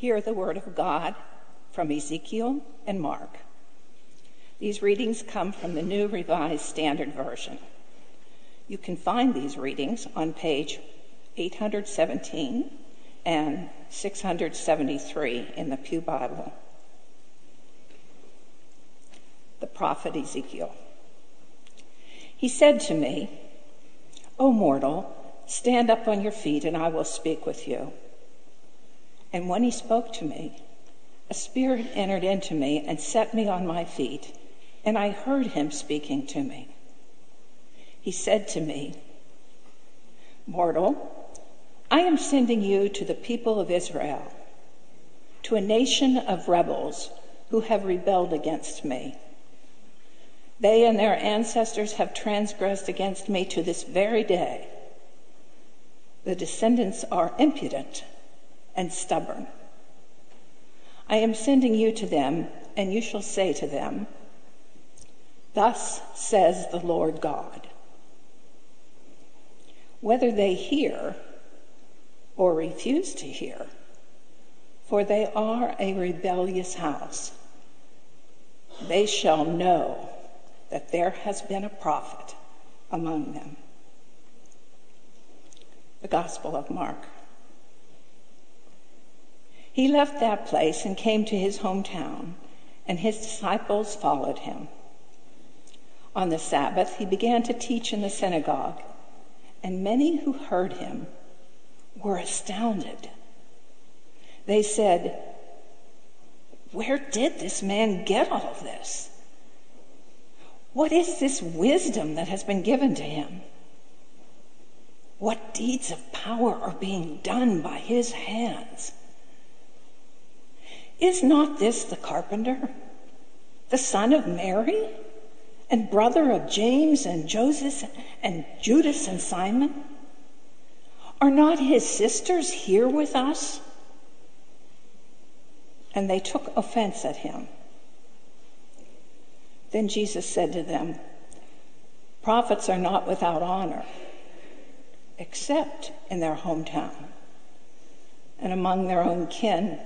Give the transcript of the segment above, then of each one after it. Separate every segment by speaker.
Speaker 1: hear the word of God from Ezekiel and Mark. These readings come from the New Revised Standard Version. You can find these readings on page 817 and 673 in the Pew Bible. The prophet Ezekiel. He said to me, O mortal, stand up on your feet and I will speak with you. And when he spoke to me, a spirit entered into me and set me on my feet, and I heard him speaking to me. He said to me, Mortal, I am sending you to the people of Israel, to a nation of rebels who have rebelled against me. They and their ancestors have transgressed against me to this very day. The descendants are impudent and stubborn. I am sending you to them, and you shall say to them, Thus says the Lord God. Whether they hear or refuse to hear, for they are a rebellious house, they shall know that there has been a prophet among them. The Gospel of Mark. He left that place and came to his hometown, and his disciples followed him. On the Sabbath, he began to teach in the synagogue, and many who heard him were astounded. They said, Where did this man get all this? What is this wisdom that has been given to him? What deeds of power are being done by his hands? Is not this the carpenter, the son of Mary, and brother of James and Joseph and Judas and Simon? Are not his sisters here with us? And they took offense at him. Then Jesus said to them, Prophets are not without honor, except in their hometown and among their own kin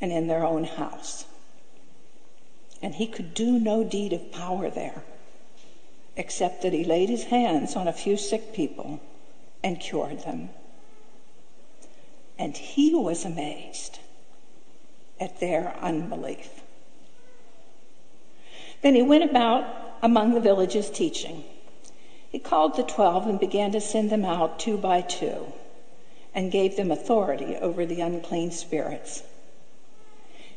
Speaker 1: and in their own house. And he could do no deed of power there, except that he laid his hands on a few sick people and cured them. And he was amazed at their unbelief. Then he went about among the villages teaching. He called the twelve and began to send them out two by two and gave them authority over the unclean spirits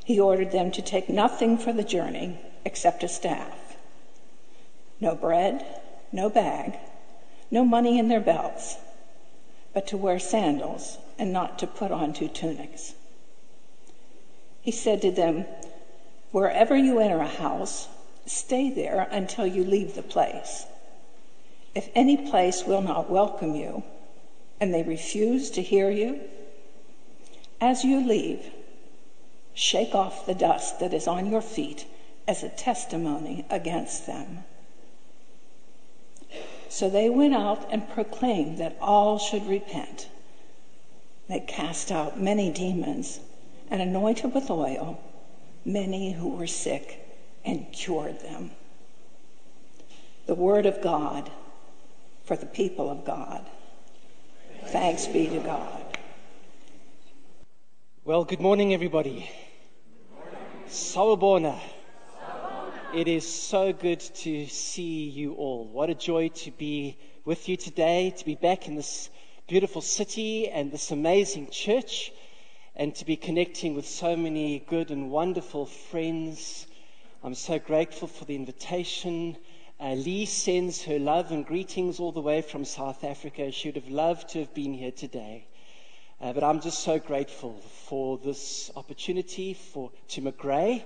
Speaker 1: he ordered them to take nothing for the journey except a staff no bread, no bag, no money in their belts, but to wear sandals and not to put on two tunics. He said to them, Wherever you enter a house, stay there until you leave the place. If any place will not welcome you, and they refuse to hear you, as you leave, Shake off the dust that is on your feet as a testimony against them. So they went out and proclaimed that all should repent. They cast out many demons and anointed with oil many who were sick and cured them. The word of God for the people of God. Thanks be to God.
Speaker 2: Well, good morning, everybody. Sawubona. It is so good to see you all. What a joy to be with you today, to be back in this beautiful city and this amazing church, and to be connecting with so many good and wonderful friends. I'm so grateful for the invitation. Uh, Lee sends her love and greetings all the way from South Africa. She would have loved to have been here today. Uh, but I'm just so grateful for this opportunity for to McGray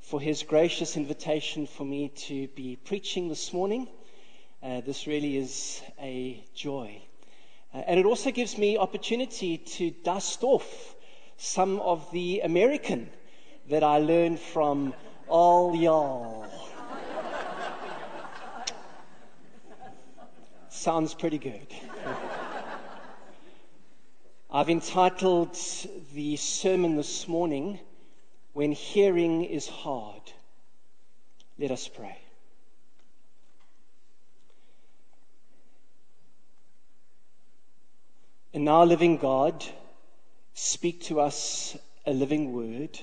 Speaker 2: for his gracious invitation for me to be preaching this morning. Uh, this really is a joy. Uh, and it also gives me opportunity to dust off some of the American that I learned from all y'all. Sounds pretty good. I've entitled the sermon this morning, When Hearing is Hard. Let us pray. And now, living God, speak to us a living word,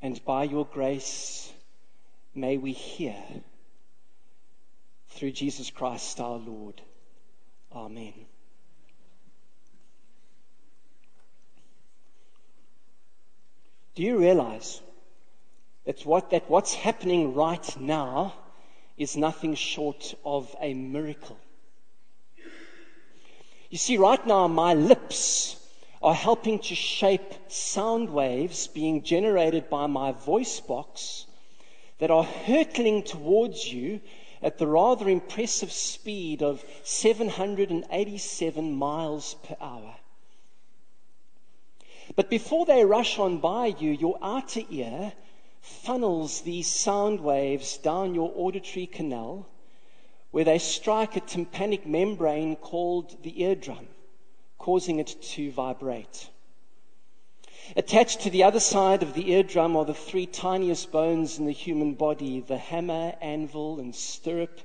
Speaker 2: and by your grace, may we hear through Jesus Christ our Lord. Amen. Do you realize that, what, that what's happening right now is nothing short of a miracle? You see, right now, my lips are helping to shape sound waves being generated by my voice box that are hurtling towards you at the rather impressive speed of 787 miles per hour. But before they rush on by you, your outer ear funnels these sound waves down your auditory canal, where they strike a tympanic membrane called the eardrum, causing it to vibrate. Attached to the other side of the eardrum are the three tiniest bones in the human body the hammer, anvil, and stirrup.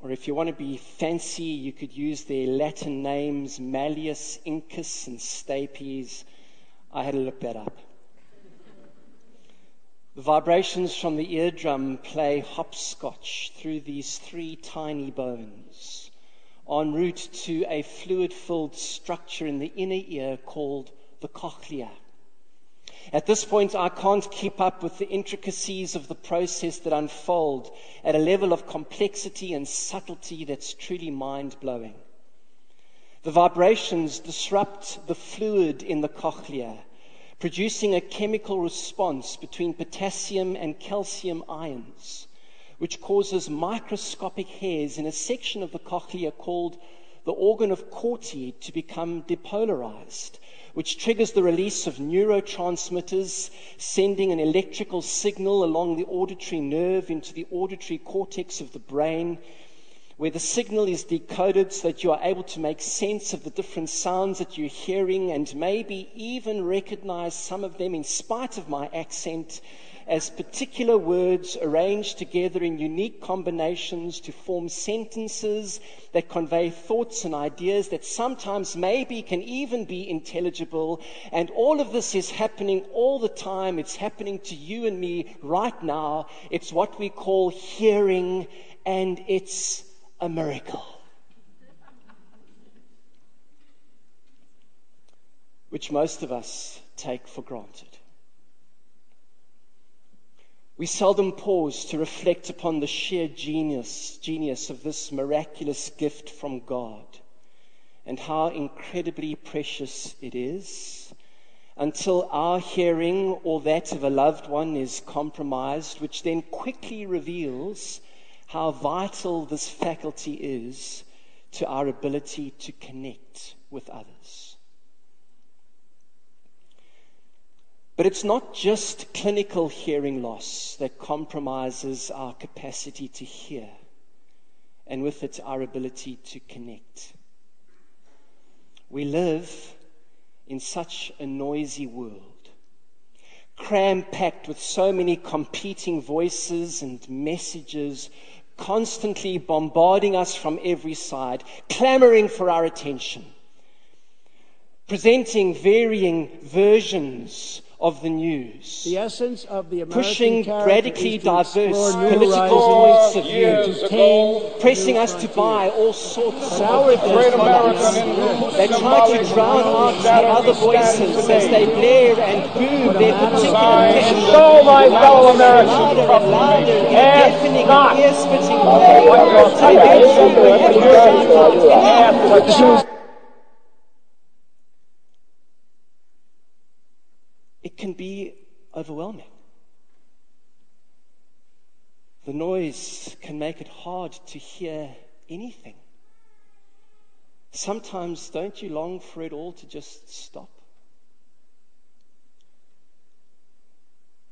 Speaker 2: Or if you want to be fancy, you could use their Latin names Malleus, Incus, and Stapes. I had to look that up. The vibrations from the eardrum play hopscotch through these three tiny bones en route to a fluid filled structure in the inner ear called the cochlea. At this point, I can't keep up with the intricacies of the process that unfold at a level of complexity and subtlety that's truly mind blowing. The vibrations disrupt the fluid in the cochlea, producing a chemical response between potassium and calcium ions, which causes microscopic hairs in a section of the cochlea called the organ of Corti to become depolarized which triggers the release of neurotransmitters, sending an electrical signal along the auditory nerve into the auditory cortex of the brain, where the signal is decoded so that you are able to make sense of the different sounds that you're hearing and maybe even recognize some of them in spite of my accent as particular words arranged together in unique combinations to form sentences that convey thoughts and ideas that sometimes maybe can even be intelligible. And all of this is happening all the time. It's happening to you and me right now. It's what we call hearing, and it's a miracle. Which most of us take for granted. We seldom pause to reflect upon the sheer genius, genius of this miraculous gift from God and how incredibly precious it is until our hearing or that of a loved one is compromised, which then quickly reveals how vital this faculty is to our ability to connect with others. But it's not just clinical hearing loss that compromises our capacity to hear, and with it, our ability to connect. We live in such a noisy world, cram packed with so many competing voices and messages constantly bombarding us from every side, clamoring for our attention, presenting varying versions of the news.
Speaker 3: The essence of the American
Speaker 2: pushing radically diverse
Speaker 3: political
Speaker 2: points of view, pressing us to buy all sorts of
Speaker 4: great
Speaker 2: products. They try to drown out the other voices as they blare and boo their particular message.
Speaker 4: So, my fellow Americans,
Speaker 2: louder and louder in a
Speaker 4: ask not.
Speaker 2: ear-splitting way. Eventually, we have to shout out enough. It can be overwhelming. The noise can make it hard to hear anything. Sometimes, don't you long for it all to just stop?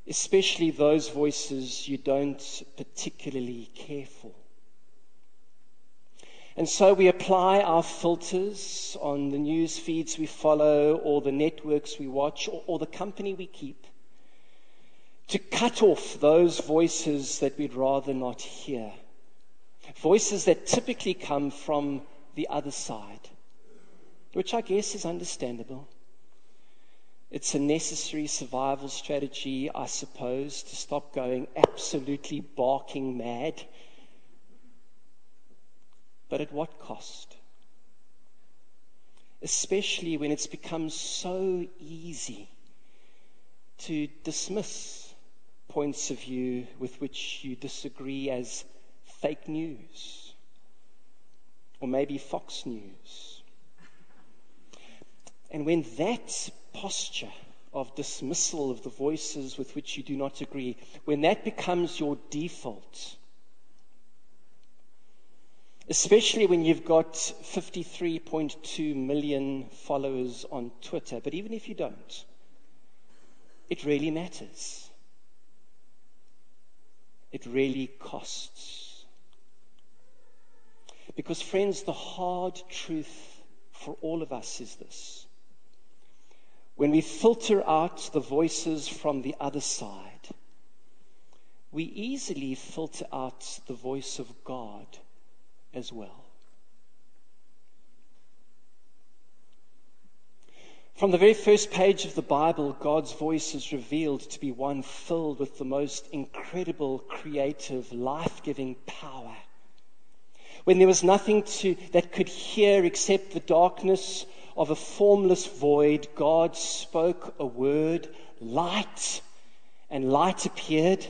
Speaker 2: Especially those voices you don't particularly care for. And so we apply our filters on the news feeds we follow, or the networks we watch, or, or the company we keep to cut off those voices that we'd rather not hear. Voices that typically come from the other side, which I guess is understandable. It's a necessary survival strategy, I suppose, to stop going absolutely barking mad. But at what cost? Especially when it's become so easy to dismiss points of view with which you disagree as fake news or maybe Fox News. And when that posture of dismissal of the voices with which you do not agree, when that becomes your default, especially when you've got 53.2 million followers on Twitter, but even if you don't, it really matters. It really costs. Because, friends, the hard truth for all of us is this when we filter out the voices from the other side, we easily filter out the voice of God as well. From the very first page of the Bible, God's voice is revealed to be one filled with the most incredible, creative, life giving power. When there was nothing to, that could hear except the darkness of a formless void, God spoke a word, light, and light appeared.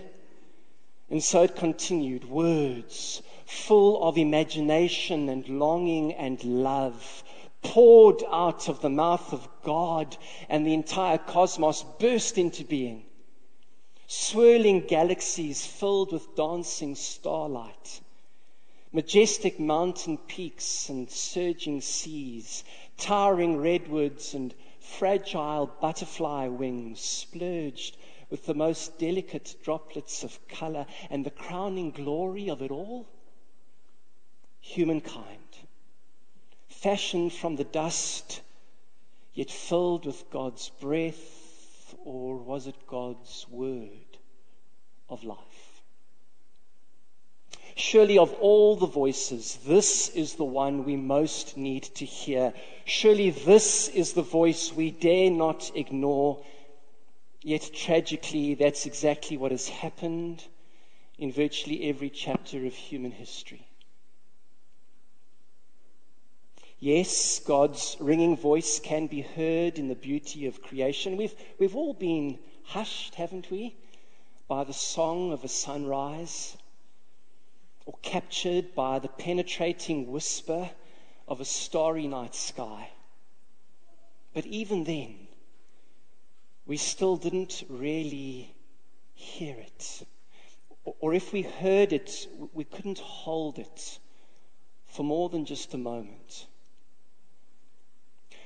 Speaker 2: And so it continued words full of imagination and longing and love poured out of the mouth of God, and the entire cosmos burst into being. Swirling galaxies filled with dancing starlight majestic mountain peaks and surging seas, towering redwoods and fragile butterfly wings splurged with the most delicate droplets of color, and the crowning glory of it all humankind, fashioned from the dust, yet filled with God's breath, or was it God's word of life? Surely, of all the voices, this is the one we most need to hear. Surely, this is the voice we dare not ignore. Yet, tragically, that's exactly what has happened in virtually every chapter of human history. Yes, God's ringing voice can be heard in the beauty of creation. We've, we've all been hushed, haven't we, by the song of a sunrise or captured by the penetrating whisper of a starry night sky. But even then, we still didn't really hear it. Or if we heard it, we couldn't hold it for more than just a moment.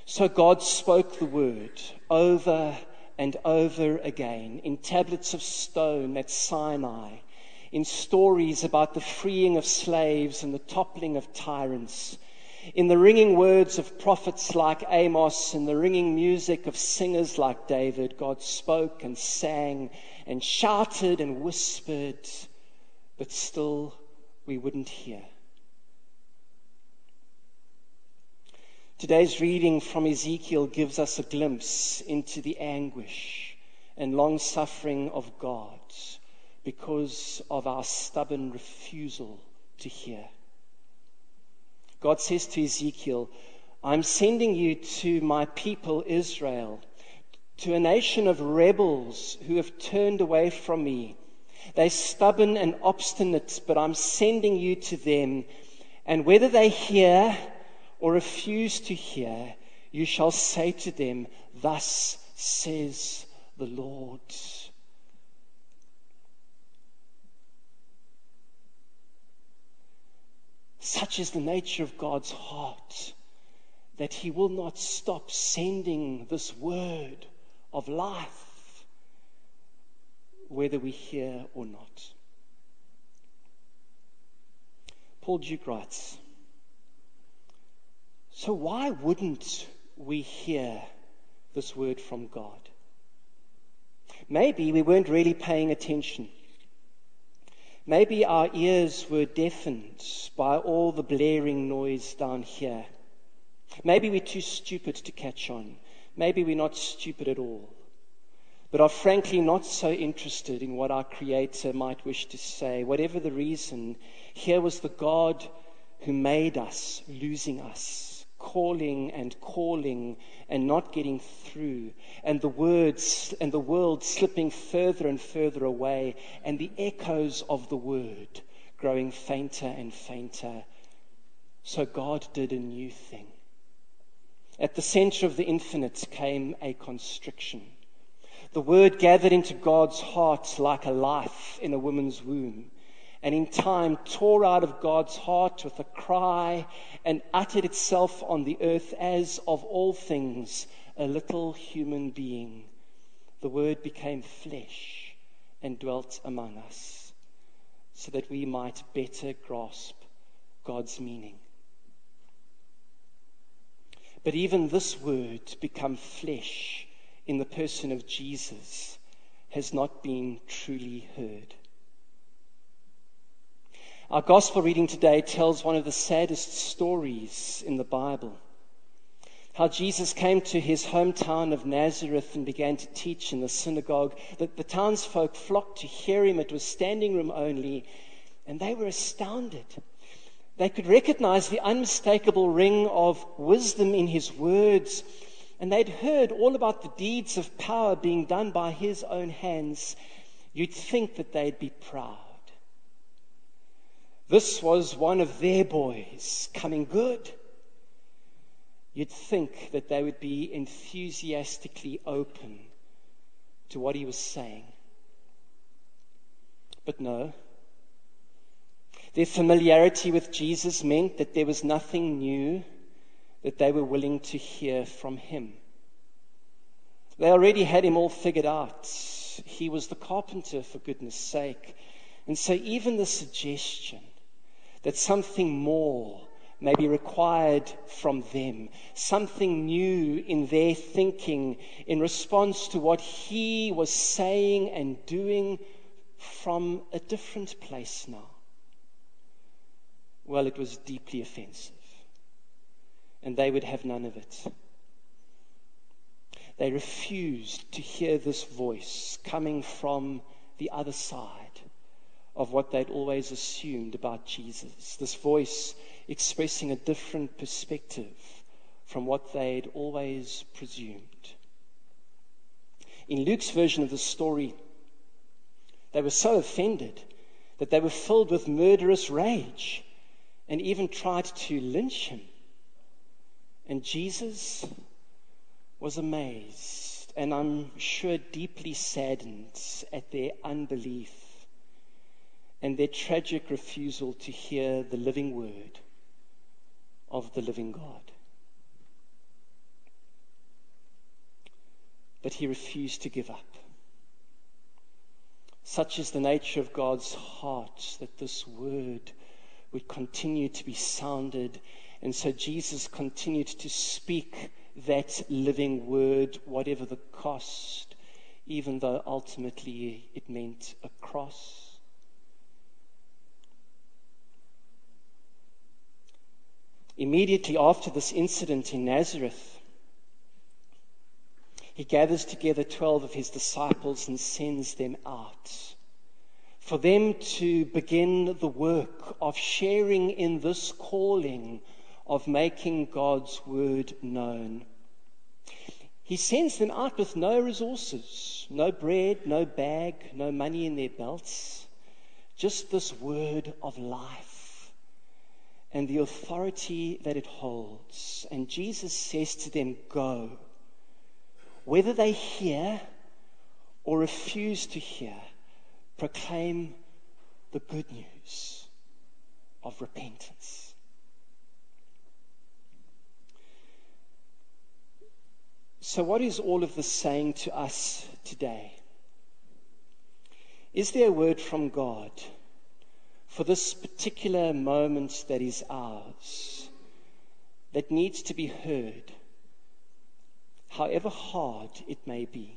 Speaker 2: So God spoke the word over and over again in tablets of stone at Sinai in stories about the freeing of slaves and the toppling of tyrants, in the ringing words of prophets like Amos and the ringing music of singers like David, God spoke and sang and shouted and whispered, but still we wouldn't hear. Today's reading from Ezekiel gives us a glimpse into the anguish and long suffering of God because of our stubborn refusal to hear. God says to Ezekiel, I'm sending you to my people Israel, to a nation of rebels who have turned away from me. They're stubborn and obstinate, but I'm sending you to them. And whether they hear or refuse to hear, you shall say to them, Thus says the Lord. Such is the nature of God's heart that He will not stop sending this word of life, whether we hear or not. Paul Duke writes So, why wouldn't we hear this word from God? Maybe we weren't really paying attention. Maybe our ears were deafened by all the blaring noise down here. Maybe we're too stupid to catch on. Maybe we're not stupid at all, but are frankly not so interested in what our Creator might wish to say. Whatever the reason, here was the God who made us losing us calling and calling and not getting through, and the words and the world slipping further and further away, and the echoes of the word growing fainter and fainter. So God did a new thing. At the center of the infinite came a constriction. The word gathered into God's heart like a life in a woman's womb and in time tore out of God's heart with a cry and uttered itself on the earth as of all things a little human being. The Word became flesh and dwelt among us so that we might better grasp God's meaning. But even this Word, become flesh in the person of Jesus, has not been truly heard. Our gospel reading today tells one of the saddest stories in the Bible. How Jesus came to his hometown of Nazareth and began to teach in the synagogue. That the townsfolk flocked to hear him. It was standing room only, and they were astounded. They could recognize the unmistakable ring of wisdom in his words, and they'd heard all about the deeds of power being done by his own hands. You'd think that they'd be proud. This was one of their boys coming good. You'd think that they would be enthusiastically open to what he was saying. But no. Their familiarity with Jesus meant that there was nothing new that they were willing to hear from him. They already had him all figured out. He was the carpenter, for goodness sake. And so even the suggestion that something more may be required from them, something new in their thinking in response to what he was saying and doing from a different place now. Well, it was deeply offensive, and they would have none of it. They refused to hear this voice coming from the other side of what they'd always assumed about Jesus. This voice expressing a different perspective from what they'd always presumed. In Luke's version of the story, they were so offended that they were filled with murderous rage and even tried to lynch him. And Jesus was amazed and I'm sure deeply saddened at their unbelief and their tragic refusal to hear the living word of the living God. But he refused to give up. Such is the nature of God's heart that this word would continue to be sounded. And so Jesus continued to speak that living word, whatever the cost, even though ultimately it meant a cross. Immediately after this incident in Nazareth, he gathers together 12 of his disciples and sends them out for them to begin the work of sharing in this calling of making God's word known. He sends them out with no resources, no bread, no bag, no money in their belts, just this word of life and the authority that it holds. And Jesus says to them, Go. Whether they hear or refuse to hear, proclaim the good news of repentance. So, what is all of this saying to us today? Is there a word from God? For this particular moment that is ours, that needs to be heard, however hard it may be.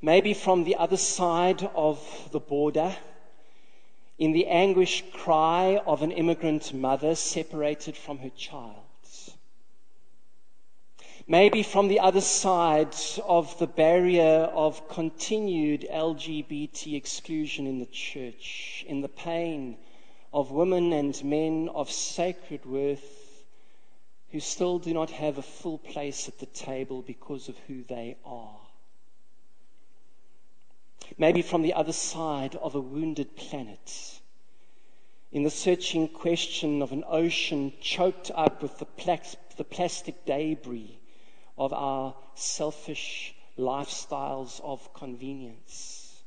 Speaker 2: Maybe from the other side of the border, in the anguish cry of an immigrant mother separated from her child. Maybe from the other side of the barrier of continued LGBT exclusion in the church, in the pain of women and men of sacred worth who still do not have a full place at the table because of who they are. Maybe from the other side of a wounded planet, in the searching question of an ocean choked up with the, pla- the plastic debris of our selfish lifestyles of convenience.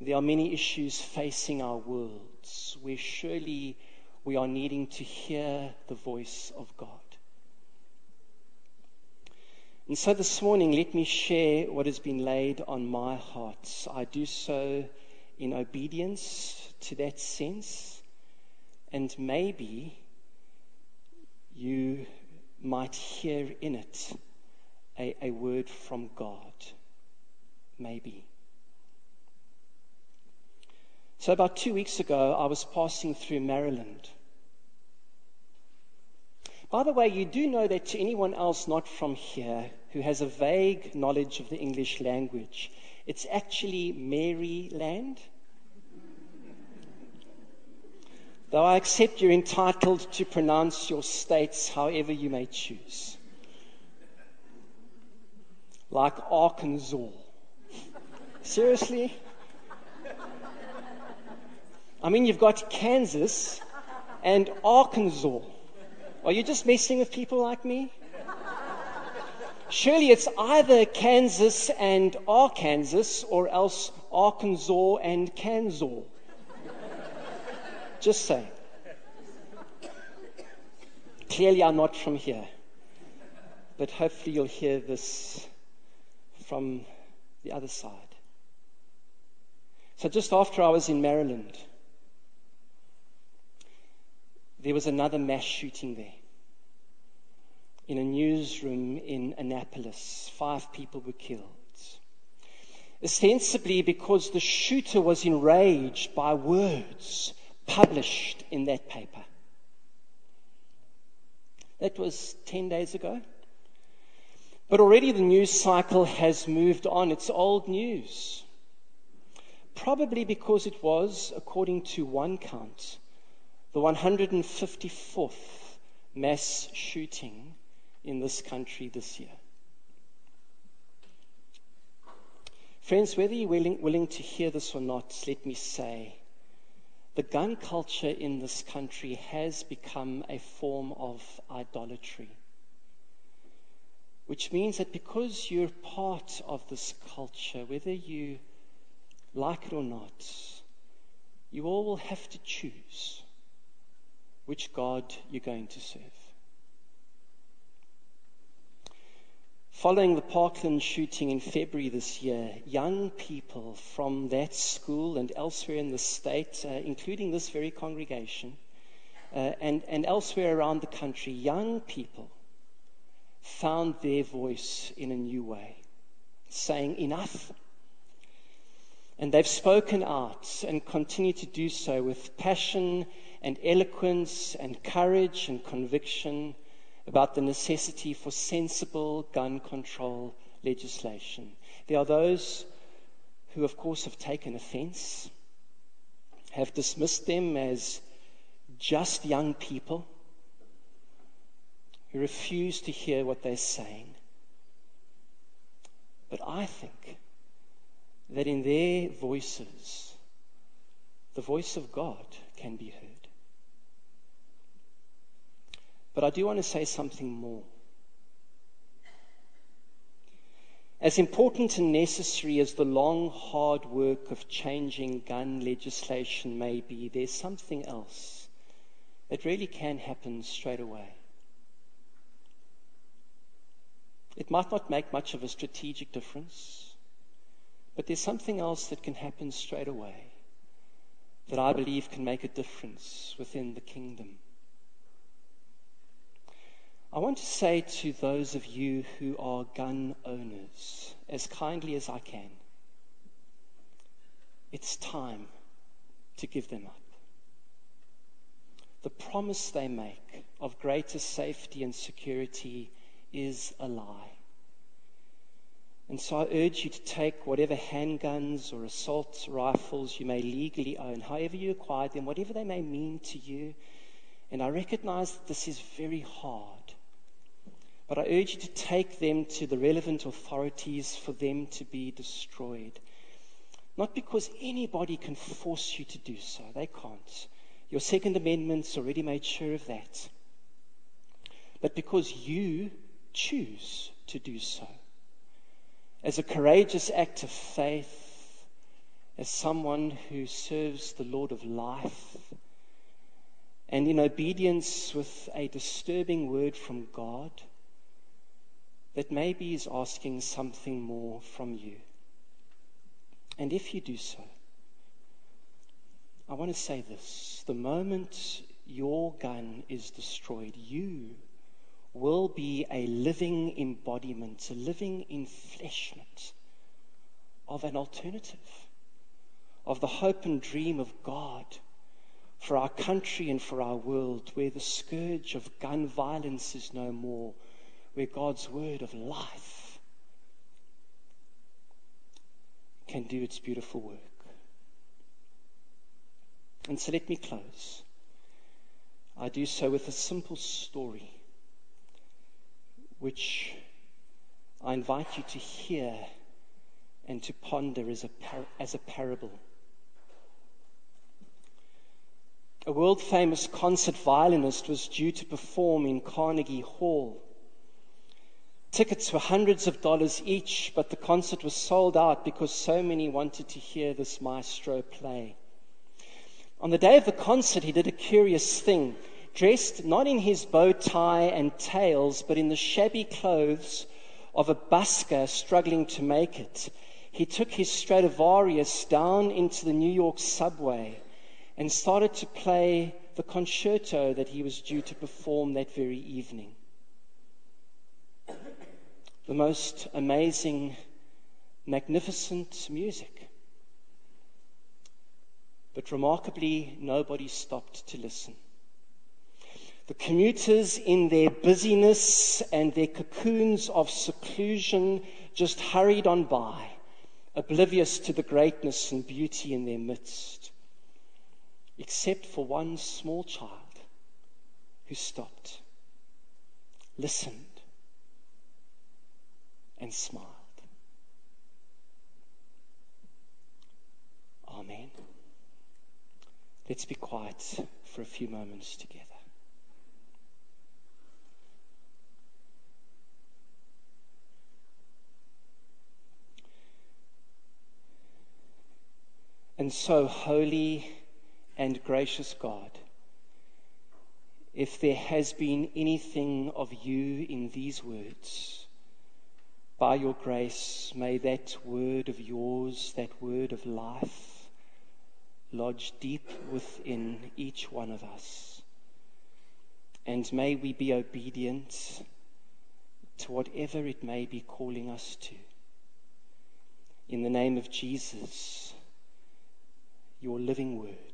Speaker 2: There are many issues facing our worlds where surely we are needing to hear the voice of God. And so this morning, let me share what has been laid on my heart. I do so in obedience to that sense, and maybe you might hear in it a, a word from God. Maybe. So, about two weeks ago, I was passing through Maryland. By the way, you do know that to anyone else not from here who has a vague knowledge of the English language, it's actually Maryland. Though I accept you're entitled to pronounce your states however you may choose. Like Arkansas. Seriously? I mean, you've got Kansas and Arkansas. Are you just messing with people like me? Surely it's either Kansas and Arkansas or else Arkansas and Kansas. Just saying. Clearly, I'm not from here. But hopefully, you'll hear this from the other side. So, just after I was in Maryland, there was another mass shooting there. In a newsroom in Annapolis, five people were killed. Ostensibly because the shooter was enraged by words published in that paper. That was 10 days ago. But already the news cycle has moved on. It's old news. Probably because it was, according to one count, the 154th mass shooting in this country this year. Friends, whether you're willing, willing to hear this or not, let me say the gun culture in this country has become a form of idolatry. Which means that because you're part of this culture, whether you like it or not, you all will have to choose which God you're going to serve. Following the Parkland shooting in February this year, young people from that school and elsewhere in the state, uh, including this very congregation, uh, and, and elsewhere around the country, young people found their voice in a new way, saying, Enough. And they've spoken out and continue to do so with passion and eloquence and courage and conviction about the necessity for sensible gun control legislation. There are those who, of course, have taken offense, have dismissed them as just young people who refuse to hear what they're saying. But I think that in their voices, the voice of God can be heard. But I do want to say something more. As important and necessary as the long, hard work of changing gun legislation may be, there's something else that really can happen straight away. It might not make much of a strategic difference, but there's something else that can happen straight away that I believe can make a difference within the kingdom. I want to say to those of you who are gun owners, as kindly as I can, it's time to give them up. The promise they make of greater safety and security is a lie. And so I urge you to take whatever handguns or assault rifles you may legally own, however you acquire them, whatever they may mean to you. And I recognize that this is very hard. But I urge you to take them to the relevant authorities for them to be destroyed. Not because anybody can force you to do so, they can't. Your Second Amendment's already made sure of that. But because you choose to do so. As a courageous act of faith, as someone who serves the Lord of life, and in obedience with a disturbing word from God that maybe is asking something more from you. And if you do so, I want to say this the moment your gun is destroyed, you will be a living embodiment, a living enfleshment of an alternative, of the hope and dream of God for our country and for our world, where the scourge of gun violence is no more, where God's word of life can do its beautiful work. And so let me close. I do so with a simple story, which I invite you to hear and to ponder as a, par- as a parable. A world famous concert violinist was due to perform in Carnegie Hall. Tickets were hundreds of dollars each, but the concert was sold out because so many wanted to hear this maestro play. On the day of the concert, he did a curious thing. Dressed not in his bow tie and tails, but in the shabby clothes of a busker struggling to make it, he took his Stradivarius down into the New York subway and started to play the concerto that he was due to perform that very evening. The most amazing, magnificent music. But remarkably, nobody stopped to listen. The commuters, in their busyness and their cocoons of seclusion, just hurried on by, oblivious to the greatness and beauty in their midst except for one small child who stopped, listened, and smiled. Amen. Let's be quiet for a few moments together. And so, holy and gracious God, if there has been anything of you in these words, by your grace, may that word of yours, that word of life, lodge deep within each one of us. And may we be obedient to whatever it may be calling us to. In the name of Jesus, your living word.